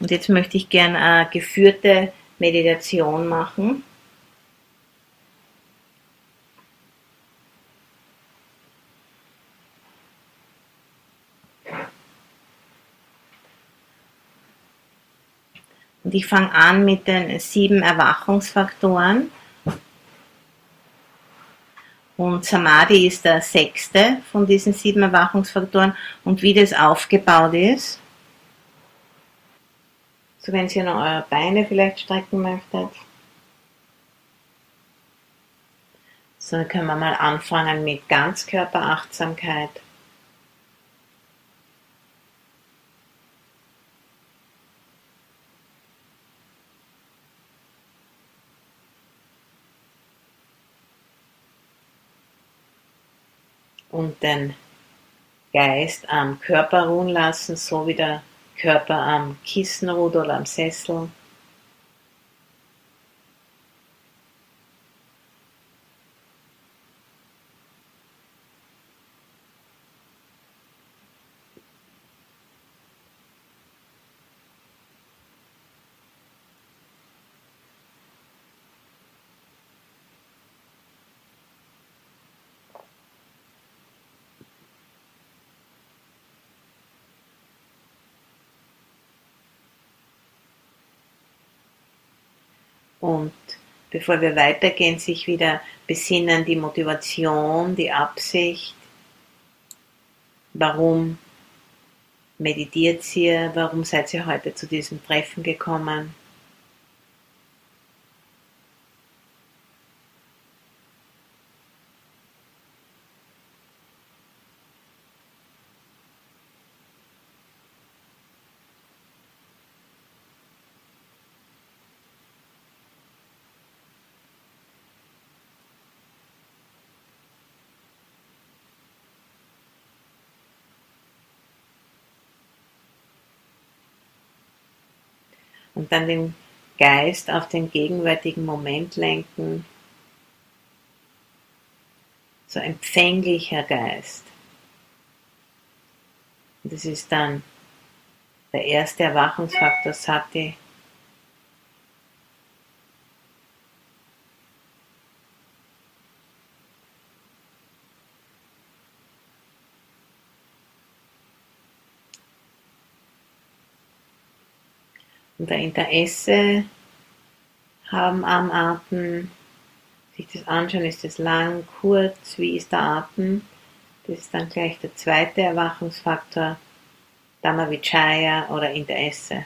Und jetzt möchte ich gerne eine geführte Meditation machen. Und ich fange an mit den sieben Erwachungsfaktoren. Und Samadhi ist der sechste von diesen sieben Erwachungsfaktoren. Und wie das aufgebaut ist, so wenn ihr noch eure Beine vielleicht strecken möchtet. So, dann können wir mal anfangen mit Ganzkörperachtsamkeit. und den Geist am Körper ruhen lassen, so wie der Körper am Kissen oder am Sessel. Und bevor wir weitergehen, sich wieder besinnen, die Motivation, die Absicht, warum meditiert ihr, warum seid ihr heute zu diesem Treffen gekommen. Und dann den Geist auf den gegenwärtigen Moment lenken. So empfänglicher Geist. Und das ist dann der erste Erwachungsfaktor Sati. Interesse haben am Atem, sich das anschauen, ist es lang, kurz, wie ist der Atem. Das ist dann gleich der zweite Erwachungsfaktor, Dhammavichaya oder Interesse.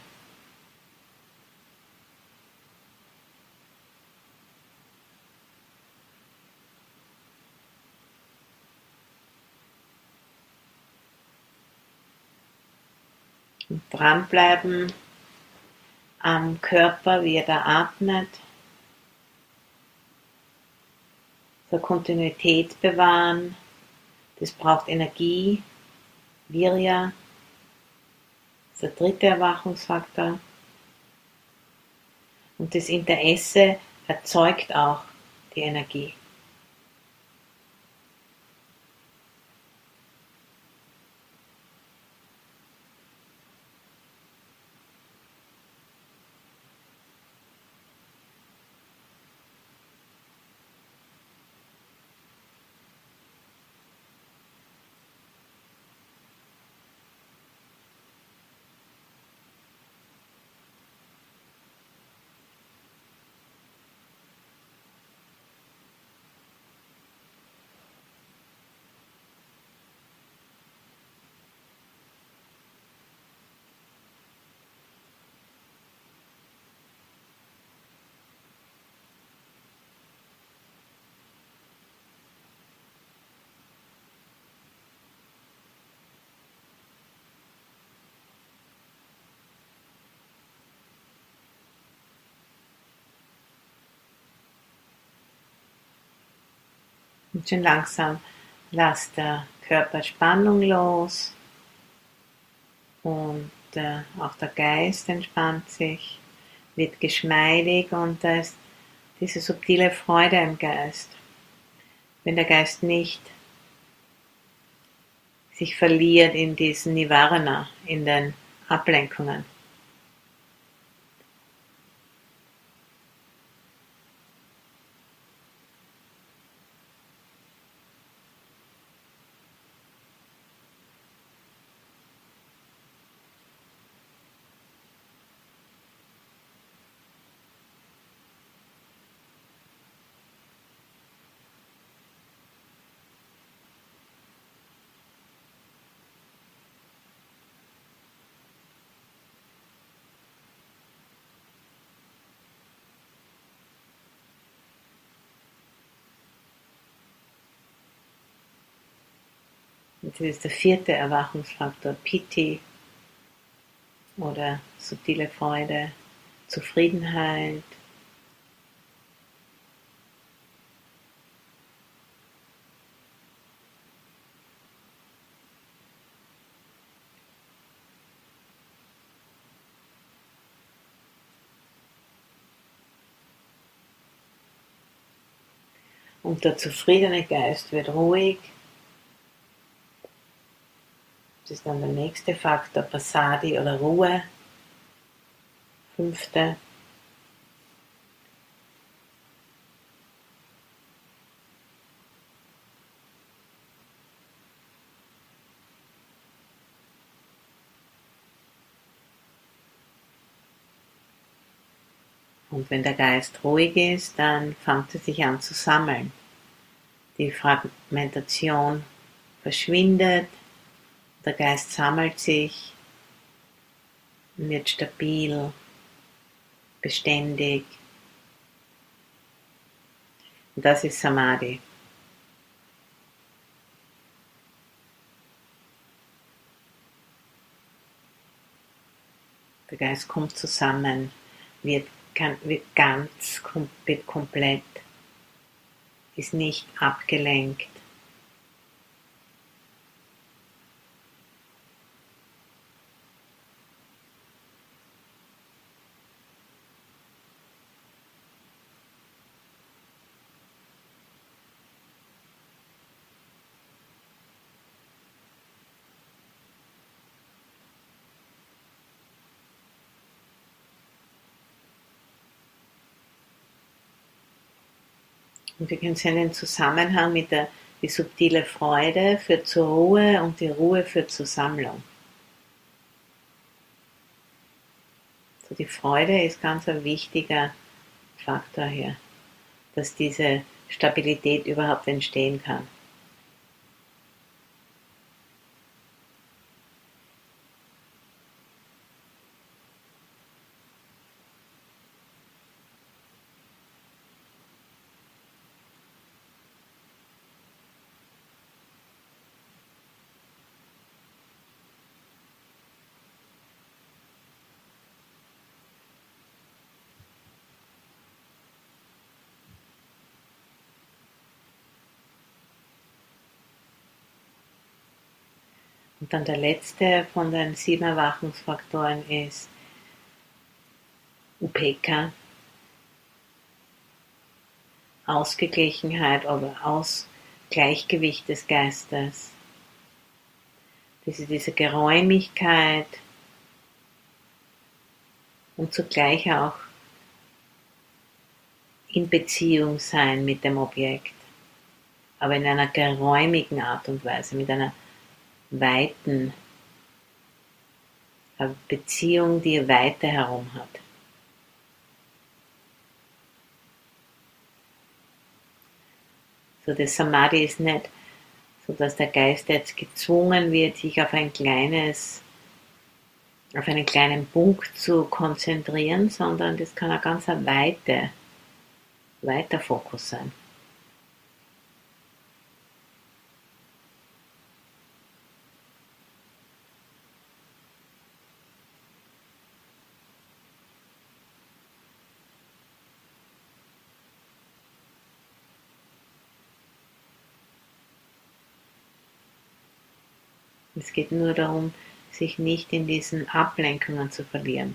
Dranbleiben am Körper, wie er da atmet. So Kontinuität bewahren. Das braucht Energie, Virya, das ist der dritte Erwachungsfaktor. Und das Interesse erzeugt auch die Energie. Und schön langsam lasst der Körper Spannung los und äh, auch der Geist entspannt sich, wird geschmeidig und da ist diese subtile Freude im Geist. Wenn der Geist nicht sich verliert in diesen Nivarana, in den Ablenkungen. Das ist der vierte Erwachungsfaktor, Piti oder subtile Freude, Zufriedenheit, Und der zufriedene Geist wird ruhig. Das ist dann der nächste Faktor, Pasadi oder Ruhe. Fünfte. Und wenn der Geist ruhig ist, dann fängt er sich an zu sammeln. Die Fragmentation verschwindet, der Geist sammelt sich, wird stabil, beständig. Und das ist Samadhi. Der Geist kommt zusammen, wird kann, wird ganz, wird komplett, ist nicht abgelenkt. Und wir können sehen den Zusammenhang mit der die subtile Freude führt zur Ruhe und die Ruhe führt zur Sammlung. So die Freude ist ganz ein wichtiger Faktor hier, dass diese Stabilität überhaupt entstehen kann. Dann der letzte von den sieben Erwachungsfaktoren ist Upeka, Ausgeglichenheit oder Ausgleichgewicht des Geistes. Diese, diese Geräumigkeit und zugleich auch in Beziehung sein mit dem Objekt, aber in einer geräumigen Art und Weise, mit einer Weiten, eine Beziehung, die Weite herum hat. So das Samadhi ist nicht so, dass der Geist jetzt gezwungen wird, sich auf ein kleines, auf einen kleinen Punkt zu konzentrieren, sondern das kann ein ganz weite, weiter Fokus sein. Es geht nur darum, sich nicht in diesen Ablenkungen zu verlieren.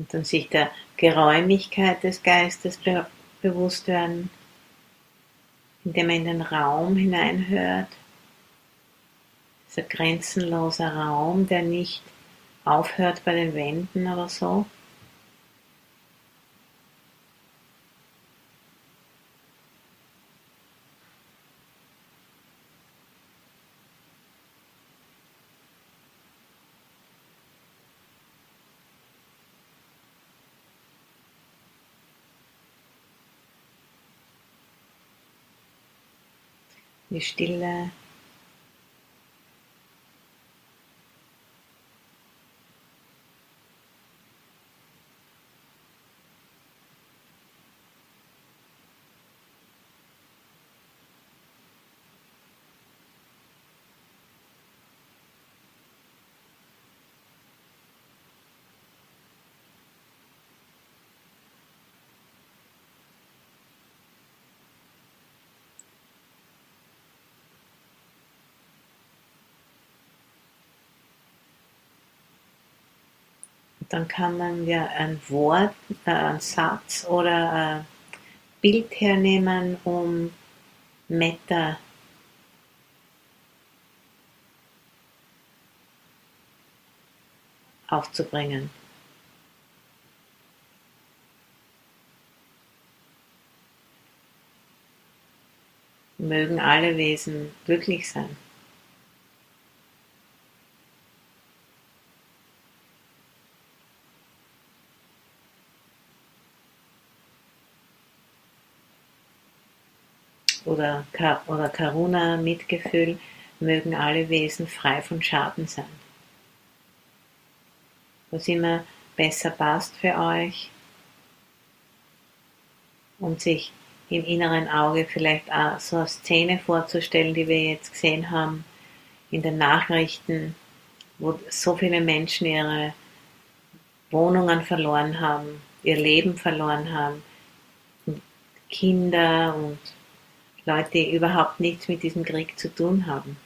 Und dann sich der Geräumigkeit des Geistes be bewusst werden, indem er in den Raum hineinhört. Dieser grenzenlose Raum, der nicht aufhört bei den Wänden oder so. Die Stille. Dann kann man ja ein Wort, äh, einen Satz oder ein Bild hernehmen, um Metta aufzubringen. Mögen alle Wesen glücklich sein. Oder, oder Karuna, Mitgefühl, mögen alle Wesen frei von Schaden sein. Was immer besser passt für euch und sich im inneren Auge vielleicht auch so eine Szene vorzustellen, die wir jetzt gesehen haben in den Nachrichten, wo so viele Menschen ihre Wohnungen verloren haben, ihr Leben verloren haben, Kinder und Leute, die überhaupt nichts mit diesem Krieg zu tun haben,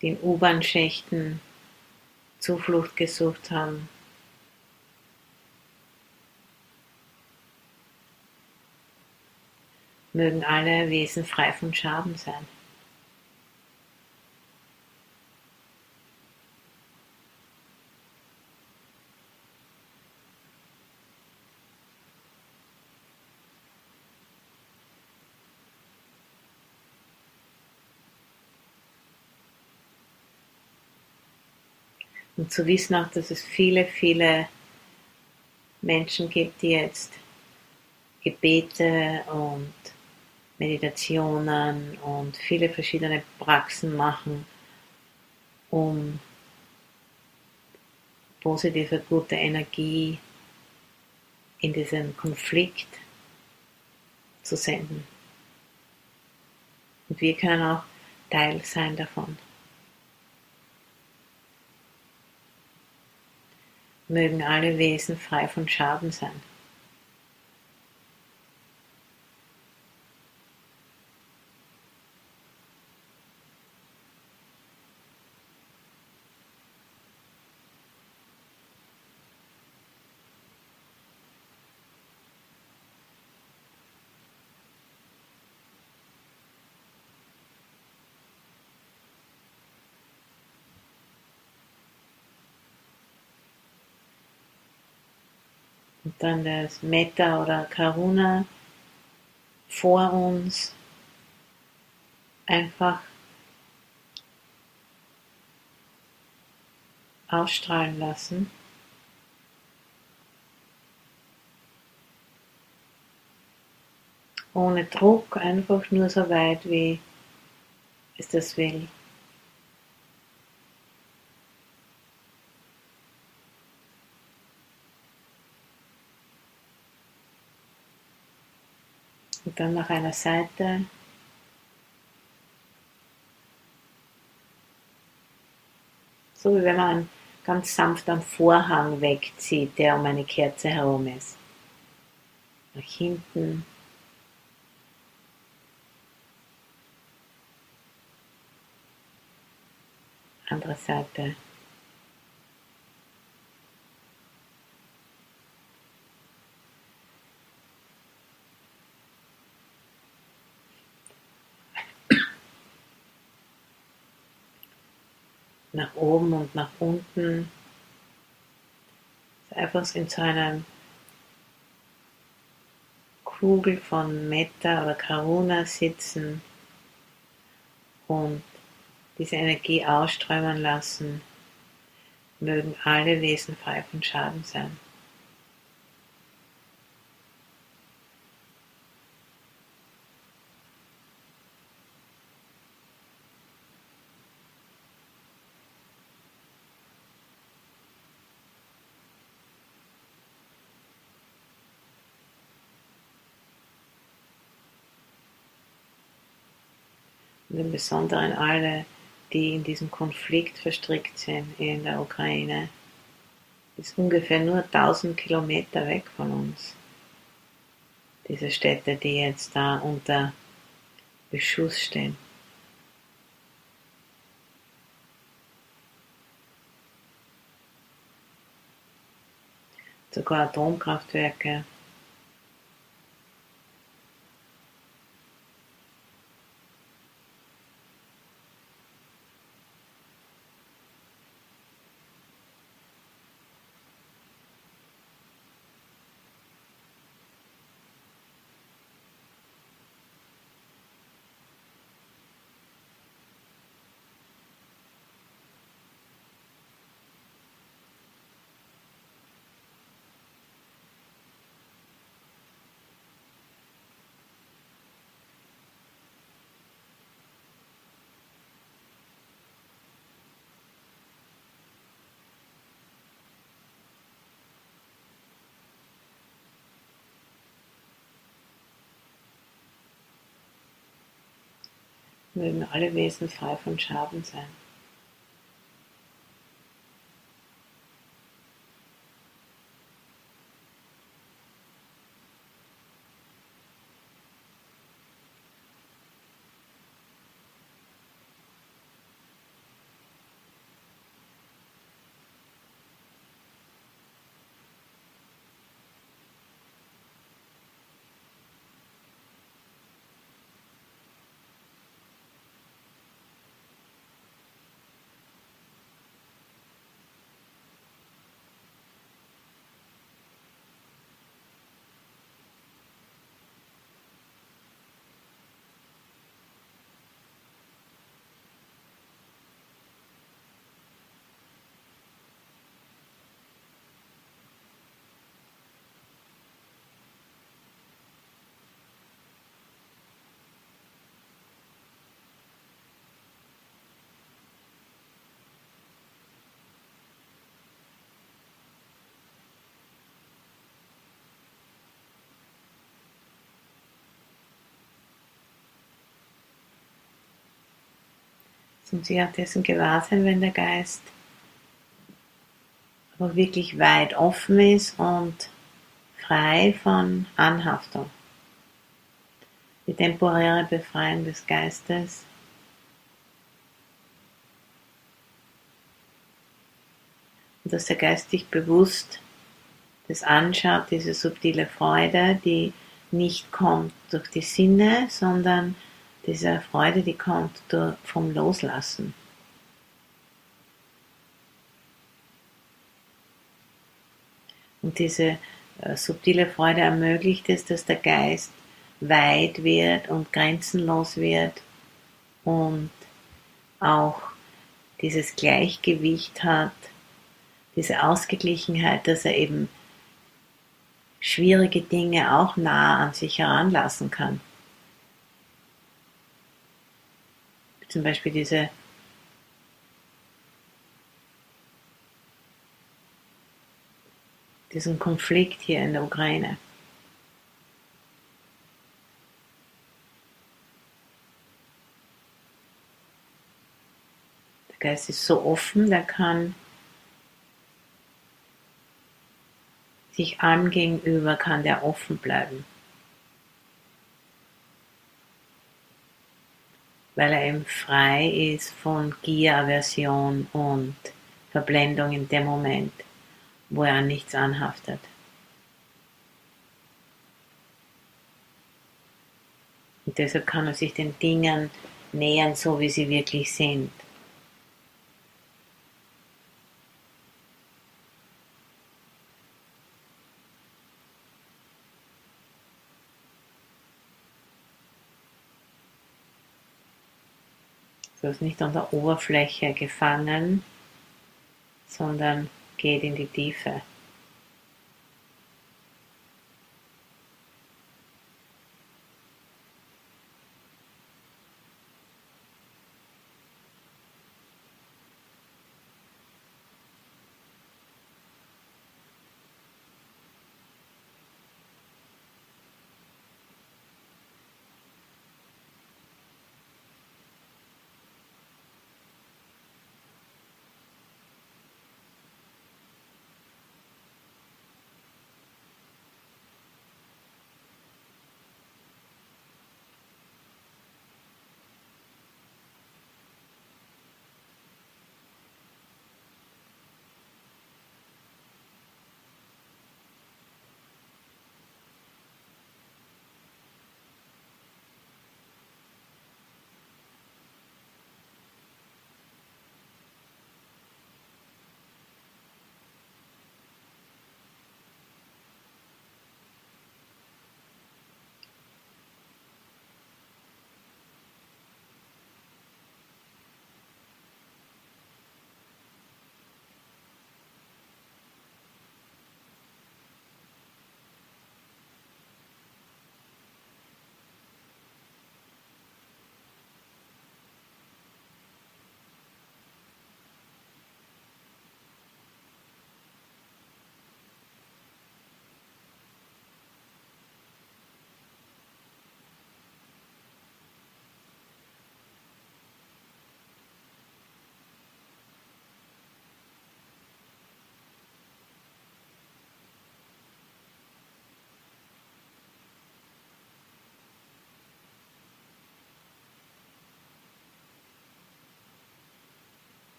die in U-Bahn-Schächten Zuflucht gesucht haben. Mögen alle Wesen frei von Schaden sein. Und zu wissen auch, dass es viele, viele Menschen gibt, die jetzt Gebete und Meditationen und viele verschiedene Praxen machen, um positive, gute Energie in diesen Konflikt zu senden. Und wir können auch Teil sein davon. Mögen alle Wesen frei von Schaden sein. Dann das Metta oder Karuna vor uns einfach ausstrahlen lassen. Ohne Druck, einfach nur so weit, wie es das will. Dann nach einer Seite. So wie wenn man ganz sanft einen Vorhang wegzieht, der um eine Kerze herum ist. Nach hinten. Andere Seite. Nach oben und nach unten. Einfach in so einer Kugel von Metta oder Karuna sitzen und diese Energie ausströmen lassen, mögen alle Wesen frei von Schaden sein. Und im Besonderen alle, die in diesem Konflikt verstrickt sind in der Ukraine, ist ungefähr nur 1000 Kilometer weg von uns. Diese Städte, die jetzt da unter Beschuss stehen. Sogar Atomkraftwerke mögen alle Wesen frei von Schaden sein. Und sich auch dessen gewahr sein, wenn der Geist aber wirklich weit offen ist und frei von Anhaftung. Die temporäre Befreiung des Geistes und dass der Geist sich bewusst das anschaut, diese subtile Freude, die nicht kommt durch die Sinne, sondern diese Freude, die kommt vom Loslassen. Und diese äh, subtile Freude ermöglicht es, dass der Geist weit wird und grenzenlos wird und auch dieses Gleichgewicht hat, diese Ausgeglichenheit, dass er eben schwierige Dinge auch nah an sich heranlassen kann. Zum Beispiel diese diesen Konflikt hier in der Ukraine. Der Geist ist so offen, der kann sich an gegenüber, kann der offen bleiben. Weil er eben frei ist von Gier, Aversion und Verblendung in dem Moment, wo er an nichts anhaftet. Und deshalb kann er sich den Dingen nähern, so wie sie wirklich sind. Ist nicht an der Oberfläche gefangen, sondern geht in die Tiefe.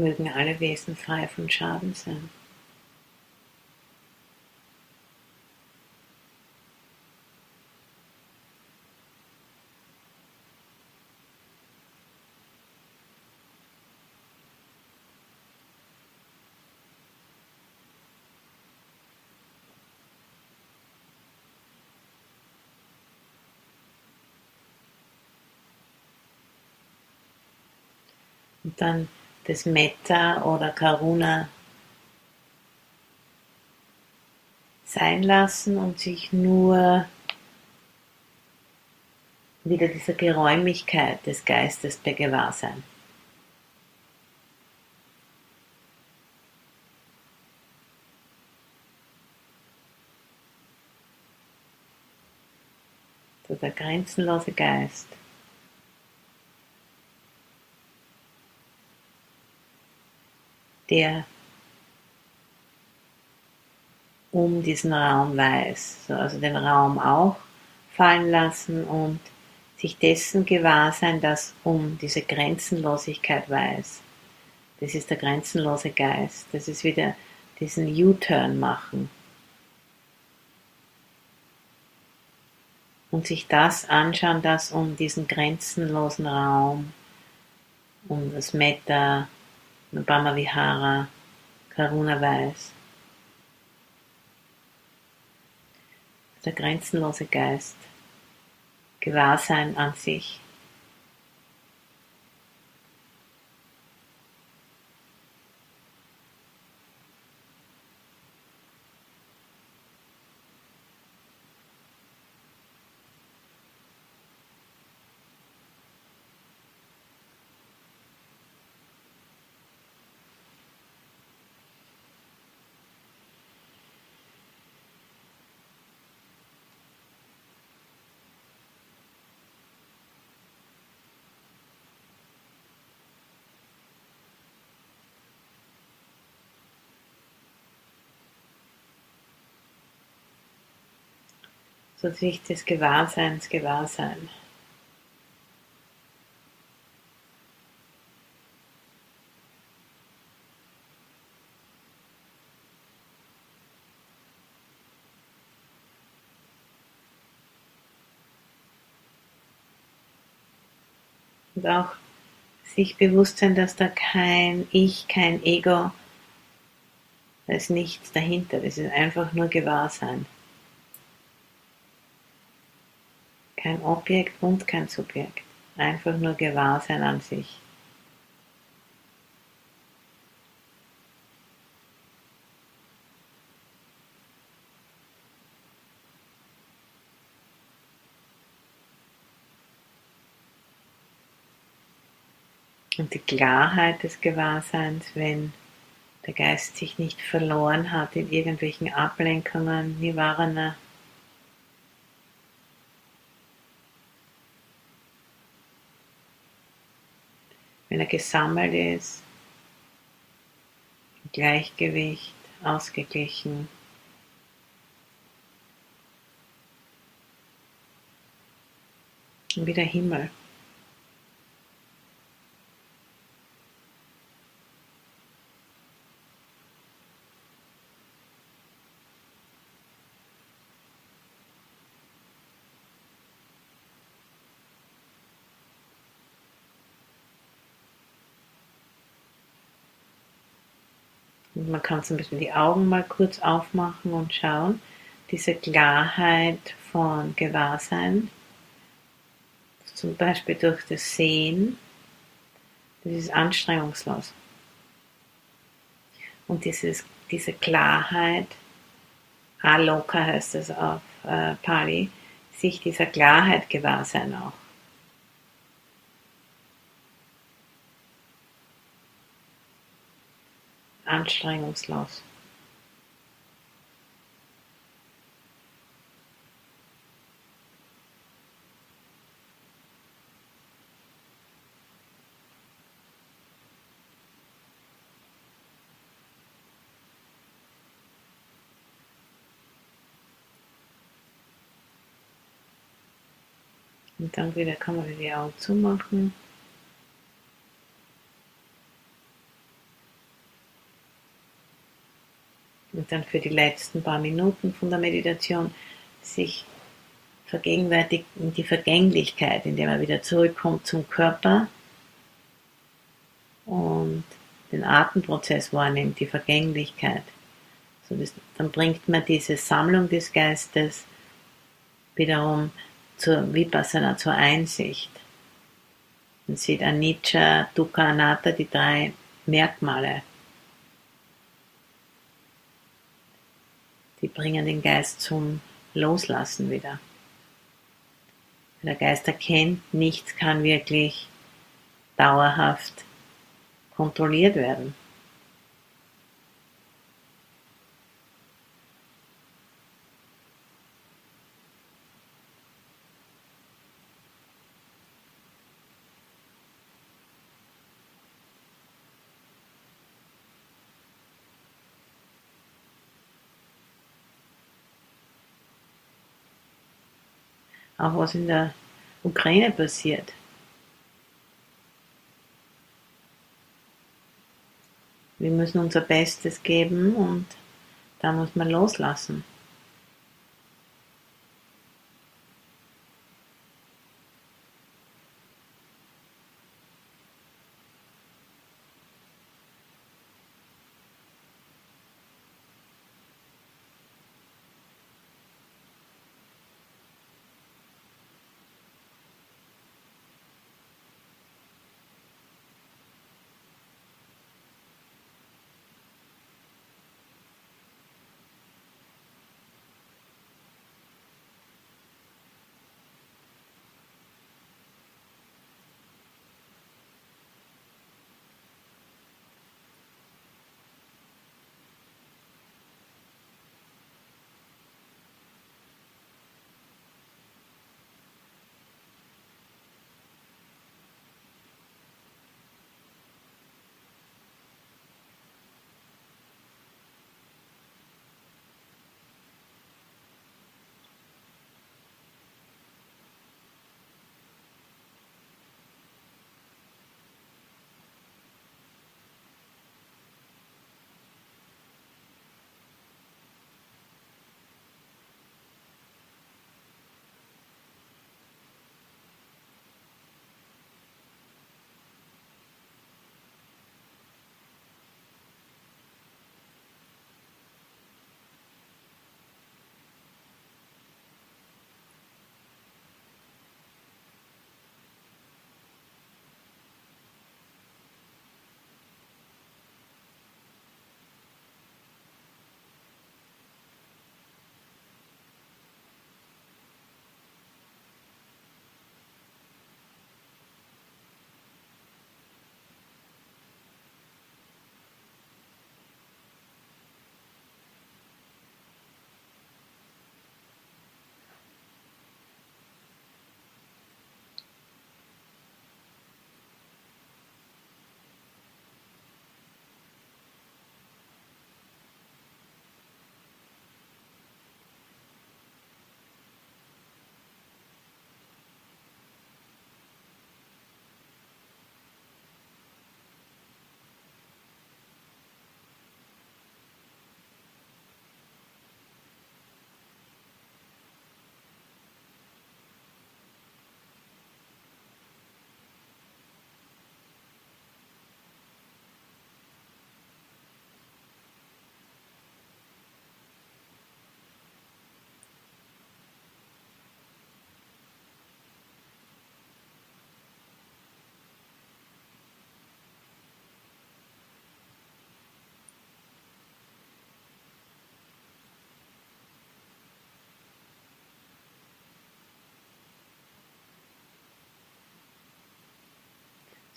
Mögen alle Wesen frei von Schaden sein. Und dann das Metta oder Karuna sein lassen und sich nur wieder dieser Geräumigkeit des Geistes begewahr sein. So der grenzenlose Geist. Der um diesen Raum weiß. So, also den Raum auch fallen lassen und sich dessen gewahr sein, dass um diese Grenzenlosigkeit weiß. Das ist der grenzenlose Geist. Das ist wieder diesen U-Turn machen. Und sich das anschauen, dass um diesen grenzenlosen Raum, um das Metta, Brahma Vihara, Karuna weiß. Der grenzenlose Geist, Gewahrsein an sich. So sich des Gewahrseins Gewahrsein. Und auch sich bewusst sein, dass da kein Ich, kein Ego, da ist nichts dahinter. Das ist einfach nur Gewahrsein. Kein Objekt und kein Subjekt. Einfach nur Gewahrsein an sich. Und die Klarheit des Gewahrseins, wenn der Geist sich nicht verloren hat in irgendwelchen Ablenkungen, Nivarana, wenn gesammelt ist, Gleichgewicht, ausgeglichen. Und wie der Himmel. Man kann zum Beispiel die Augen mal kurz aufmachen und schauen. Diese Klarheit von Gewahrsein, zum Beispiel durch das Sehen, das ist anstrengungslos. Und dieses, diese Klarheit, Aloka heißt es auf äh, Pali, sich dieser Klarheit gewahr sein auch. Anstrengungslos. Und dann wieder kann man wieder die Augen zumachen. Und dann für die letzten paar Minuten von der Meditation sich vergegenwärtigt die Vergänglichkeit, indem er wieder zurückkommt zum Körper und den Atemprozess wahrnimmt, die Vergänglichkeit. So das, dann bringt man diese Sammlung des Geistes wiederum zur Vipassana, zur Einsicht. Man sieht Anicca, Dukkha, Anatta, die drei Merkmale die bringen den Geist zum Loslassen wieder. Der Geist erkennt, nichts kann wirklich dauerhaft kontrolliert werden. Auch was in der Ukraine passiert. Wir müssen unser Bestes geben und da muss man loslassen.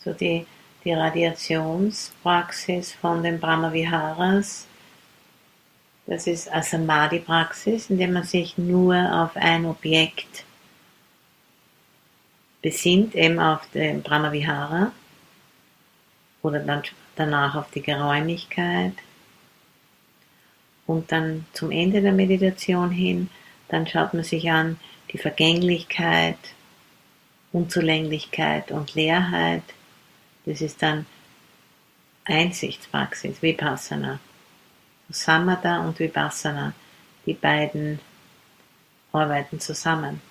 So die, die Radiationspraxis von den Brahmaviharas. Das ist eine Samadhi-Praxis, in der man sich nur auf ein Objekt besinnt, eben auf den Brahmavihara oder dann danach auf die Geräumigkeit und dann zum Ende der Meditation hin, dann schaut man sich an die Vergänglichkeit, Unzulänglichkeit und Leerheit. Das ist dann Einsichtspraxis, Vipassana. Samatha und Vipassana, die beiden arbeiten zusammen.